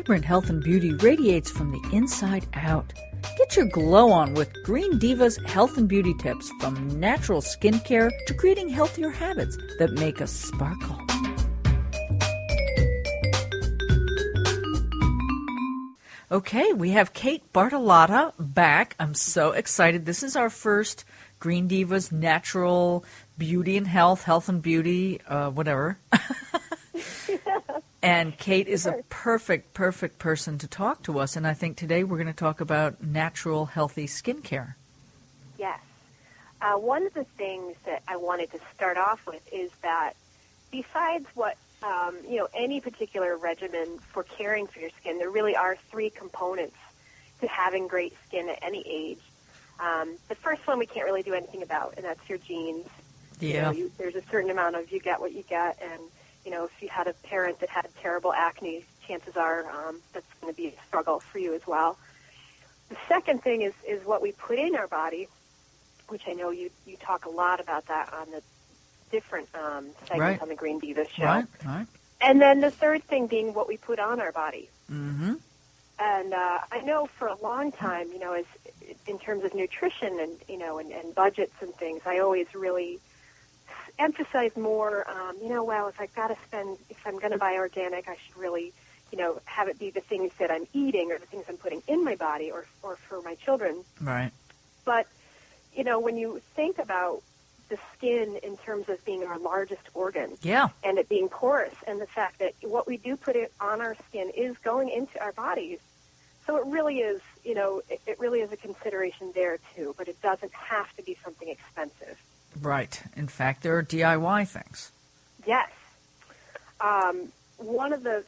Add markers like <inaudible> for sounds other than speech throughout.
Vibrant health and beauty radiates from the inside out. Get your glow on with Green Diva's health and beauty tips from natural skincare to creating healthier habits that make us sparkle. Okay, we have Kate Bartolotta back. I'm so excited. This is our first Green Divas natural beauty and health, health and beauty, uh, whatever. <laughs> and Kate is a perfect, perfect person to talk to us. And I think today we're going to talk about natural, healthy skincare. Yes. Uh, one of the things that I wanted to start off with is that besides what um, you know, any particular regimen for caring for your skin, there really are three components to having great skin at any age. Um, the first one we can't really do anything about, and that's your genes. Yeah. You know, you, there's a certain amount of you get what you get, and you know, if you had a parent that had terrible acne, chances are um, that's going to be a struggle for you as well. The second thing is is what we put in our body, which I know you you talk a lot about that on the different um, segments Right. on the Green Diva show. Right, right. And then the third thing being what we put on our body. Mm-hmm. And uh, I know for a long time, you know, as in terms of nutrition and you know and, and budgets and things, I always really emphasize more. Um, you know, well, if I've got to spend, if I'm going to buy organic, I should really, you know, have it be the things that I'm eating or the things I'm putting in my body or or for my children. Right. But you know, when you think about the skin in terms of being our largest organ, Yeah. and it being porous, and the fact that what we do put it on our skin is going into our bodies. So it really is, you know, it, it really is a consideration there too. But it doesn't have to be something expensive. Right. In fact, there are DIY things. Yes. Um, one of the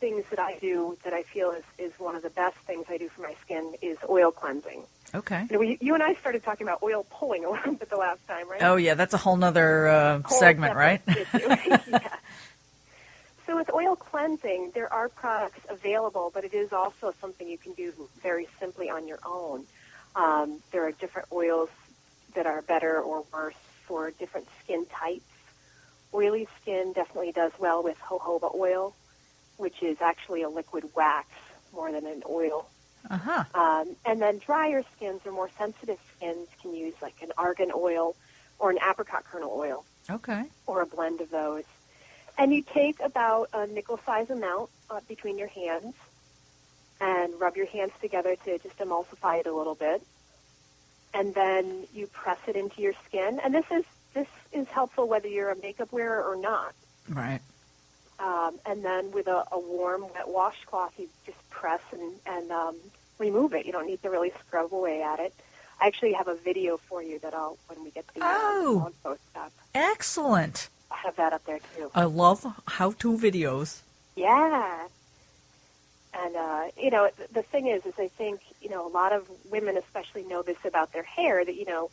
things that I do that I feel is, is one of the best things I do for my skin is oil cleansing. Okay. You, know, you and I started talking about oil pulling <laughs> a little bit the last time, right? Oh, yeah, that's a whole nother uh, segment, right? <laughs> <laughs> yeah. So with oil cleansing, there are products available, but it is also something you can do very simply on your own. Um, there are different oils that are better or worse for different skin types. Oily skin definitely does well with jojoba oil, which is actually a liquid wax more than an oil. Uh huh. Um, and then drier skins or more sensitive skins can use like an argan oil or an apricot kernel oil Okay. or a blend of those. And you take about a nickel size amount uh, between your hands and rub your hands together to just emulsify it a little bit. And then you press it into your skin. And this is this is helpful whether you're a makeup wearer or not. Right. Um, and then with a, a warm wet washcloth, you just press and, and um, remove it. You don't need to really scrub away at it. I actually have a video for you that I'll when we get the uh, Oh. post up. Excellent. I have that up there too. I love how-to videos. Yeah. And uh, you know, the thing is, is I think you know a lot of women, especially, know this about their hair that you know,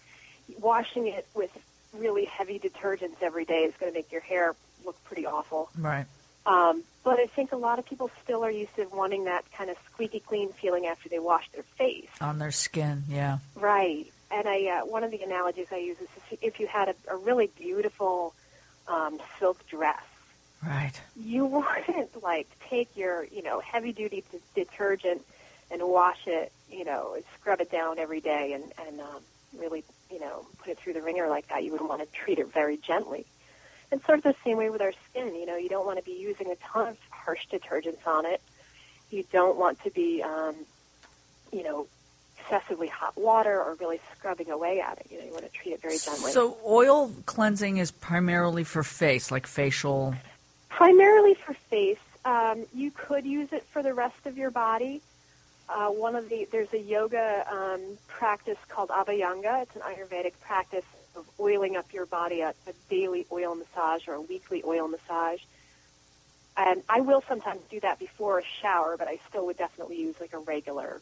washing it with really heavy detergents every day is going to make your hair look pretty awful. Right. Um, but I think a lot of people still are used to wanting that kind of squeaky clean feeling after they wash their face. On their skin, yeah. Right. And I, uh, one of the analogies I use is if, you had a, a really beautiful um, silk dress, Right. you wouldn't like take your, you know, heavy duty d- detergent and wash it, you know, scrub it down every day and, and um, really, you know, put it through the ringer like that. You would want to treat it very gently. And sort of the same way with our skin, you know, you don't want to be using a ton of harsh detergents on it. You don't want to be, um, you know, excessively hot water or really scrubbing away at it. You know, you want to treat it very gently. So oil cleansing is primarily for face, like facial. Primarily for face. Um, you could use it for the rest of your body. Uh, one of the there's a yoga um, practice called Abhyanga. It's an Ayurvedic practice of oiling up your body, a, a daily oil massage or a weekly oil massage. And I will sometimes do that before a shower, but I still would definitely use like a regular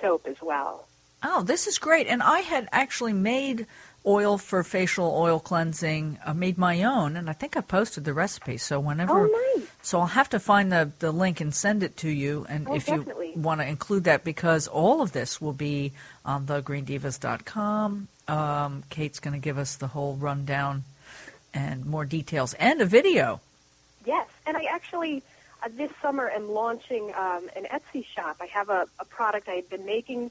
soap as well. Oh, this is great. And I had actually made oil for facial oil cleansing, I made my own, and I think I posted the recipe. So whenever, Oh, nice. so I'll have to find the, the link and send it to you. And Oh, if definitely. you want to include that, because all of this will be on thegreendivas.com. Um, Kate's going to give us the whole rundown and more details and a video. Yes, and I actually uh, this summer am launching um, an Etsy shop. I have a, a product I had been making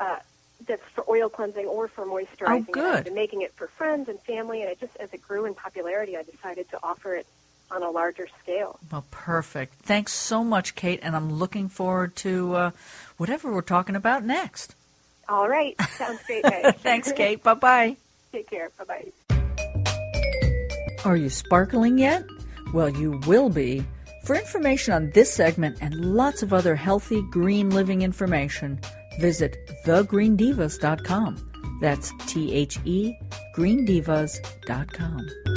uh, that's for oil cleansing or for moisturizing. Oh, good. And I've been making it for friends and family, and it just as it grew in popularity, I decided to offer it on a larger scale. Well, perfect. Thanks so much, Kate, and I'm looking forward to uh, whatever we're talking about next. All right, sounds great. <laughs> Thanks, <laughs> Kate. Bye bye. Take care. Bye bye. Are you sparkling yet? Well, you will be. For information on this segment and lots of other healthy green living information, visit thegreendivas.com. That's T H E greendivas.com.